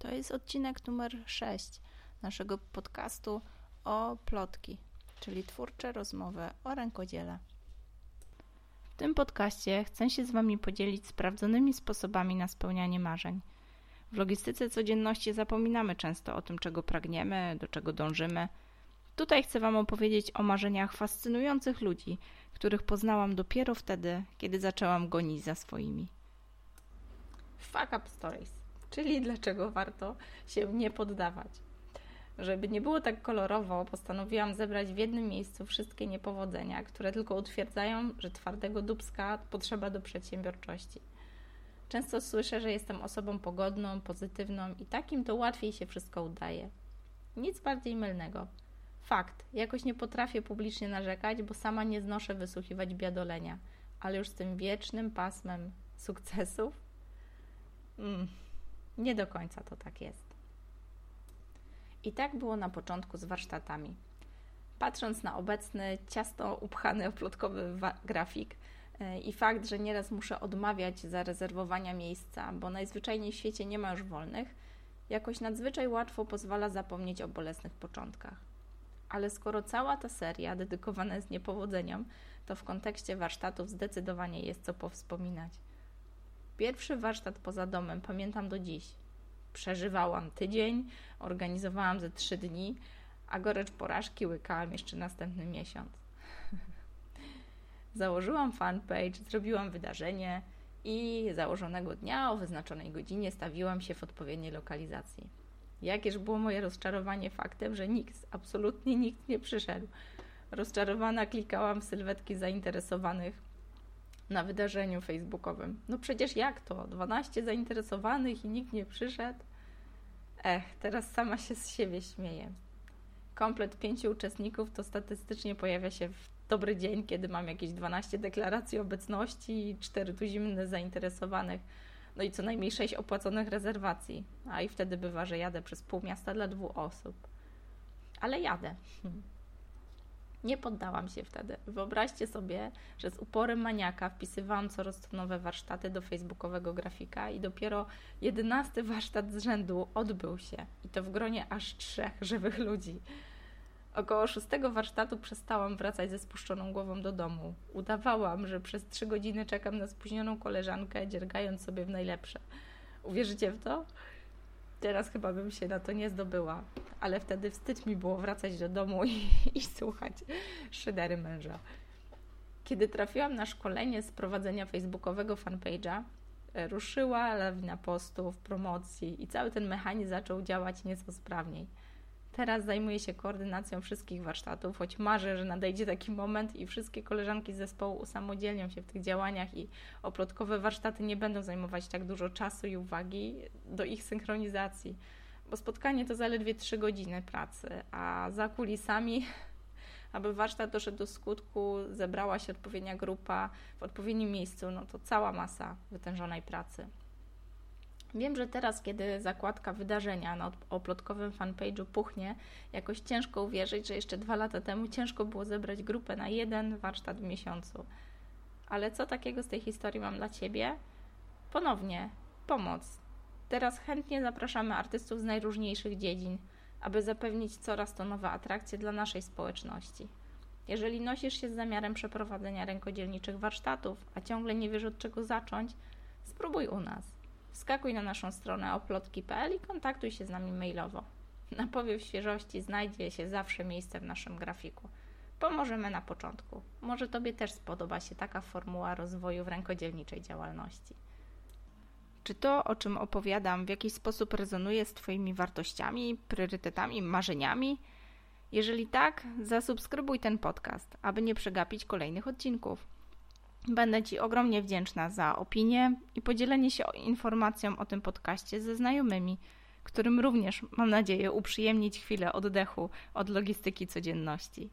To jest odcinek numer 6 naszego podcastu o plotki, czyli twórcze rozmowy o rękodziele. W tym podcaście chcę się z Wami podzielić sprawdzonymi sposobami na spełnianie marzeń. W logistyce codzienności zapominamy często o tym, czego pragniemy, do czego dążymy. Tutaj chcę Wam opowiedzieć o marzeniach fascynujących ludzi, których poznałam dopiero wtedy, kiedy zaczęłam gonić za swoimi. Fuck up stories, czyli dlaczego warto się nie poddawać. Żeby nie było tak kolorowo, postanowiłam zebrać w jednym miejscu wszystkie niepowodzenia, które tylko utwierdzają, że twardego dubska potrzeba do przedsiębiorczości. Często słyszę, że jestem osobą pogodną, pozytywną i takim to łatwiej się wszystko udaje. Nic bardziej mylnego. Fakt, jakoś nie potrafię publicznie narzekać, bo sama nie znoszę wysłuchiwać biadolenia, ale już z tym wiecznym pasmem sukcesów mm, nie do końca to tak jest. I tak było na początku z warsztatami. Patrząc na obecny, ciasto upchany, oplotkowy grafik yy, i fakt, że nieraz muszę odmawiać zarezerwowania miejsca, bo najzwyczajniej w świecie nie ma już wolnych, jakoś nadzwyczaj łatwo pozwala zapomnieć o bolesnych początkach. Ale skoro cała ta seria dedykowana jest niepowodzeniom, to w kontekście warsztatów zdecydowanie jest co powspominać. Pierwszy warsztat poza domem pamiętam do dziś. Przeżywałam tydzień, organizowałam ze trzy dni, a gorycz porażki łykałam jeszcze następny miesiąc. Założyłam fanpage, zrobiłam wydarzenie i założonego dnia o wyznaczonej godzinie stawiłam się w odpowiedniej lokalizacji. Jakież było moje rozczarowanie faktem, że nikt, absolutnie nikt nie przyszedł. Rozczarowana klikałam w sylwetki zainteresowanych na wydarzeniu facebookowym. No przecież jak to? 12 zainteresowanych i nikt nie przyszedł? Ech, teraz sama się z siebie śmieję. Komplet pięciu uczestników to statystycznie pojawia się w dobry dzień, kiedy mam jakieś 12 deklaracji obecności i 4 tuziny zainteresowanych, no i co najmniej 6 opłaconych rezerwacji. A i wtedy bywa, że jadę przez pół miasta dla dwóch osób. Ale jadę. Hmm. Nie poddałam się wtedy. Wyobraźcie sobie, że z uporem maniaka wpisywałam coraz to nowe warsztaty do facebookowego grafika i dopiero jedenasty warsztat z rzędu odbył się. I to w gronie aż trzech żywych ludzi. Około szóstego warsztatu przestałam wracać ze spuszczoną głową do domu. Udawałam, że przez trzy godziny czekam na spóźnioną koleżankę, dziergając sobie w najlepsze. Uwierzycie w to? Teraz chyba bym się na to nie zdobyła, ale wtedy wstyd mi było wracać do domu i, i słuchać szydery męża. Kiedy trafiłam na szkolenie z prowadzenia facebookowego fanpage'a, e, ruszyła lawina postów, promocji i cały ten mechanizm zaczął działać nieco sprawniej. Teraz zajmuję się koordynacją wszystkich warsztatów, choć marzę, że nadejdzie taki moment i wszystkie koleżanki z zespołu usamodzielnią się w tych działaniach i oplotkowe warsztaty nie będą zajmować tak dużo czasu i uwagi do ich synchronizacji, bo spotkanie to zaledwie 3 godziny pracy, a za kulisami aby warsztat doszedł do skutku, zebrała się odpowiednia grupa w odpowiednim miejscu, no to cała masa wytężonej pracy. Wiem, że teraz, kiedy zakładka wydarzenia na oplotkowym fanpage'u puchnie, jakoś ciężko uwierzyć, że jeszcze dwa lata temu ciężko było zebrać grupę na jeden warsztat w miesiącu. Ale co takiego z tej historii mam dla Ciebie? Ponownie, pomoc. Teraz chętnie zapraszamy artystów z najróżniejszych dziedzin, aby zapewnić coraz to nowe atrakcje dla naszej społeczności. Jeżeli nosisz się z zamiarem przeprowadzenia rękodzielniczych warsztatów, a ciągle nie wiesz od czego zacząć, spróbuj u nas. Wskakuj na naszą stronę oplotki.pl i kontaktuj się z nami mailowo. Na powiew świeżości znajdzie się zawsze miejsce w naszym grafiku. Pomożemy na początku. Może Tobie też spodoba się taka formuła rozwoju w rękodzielniczej działalności. Czy to, o czym opowiadam, w jakiś sposób rezonuje z Twoimi wartościami, priorytetami, marzeniami? Jeżeli tak, zasubskrybuj ten podcast, aby nie przegapić kolejnych odcinków. Będę Ci ogromnie wdzięczna za opinię i podzielenie się informacją o tym podcaście ze znajomymi, którym również mam nadzieję uprzyjemnić chwilę oddechu od logistyki codzienności.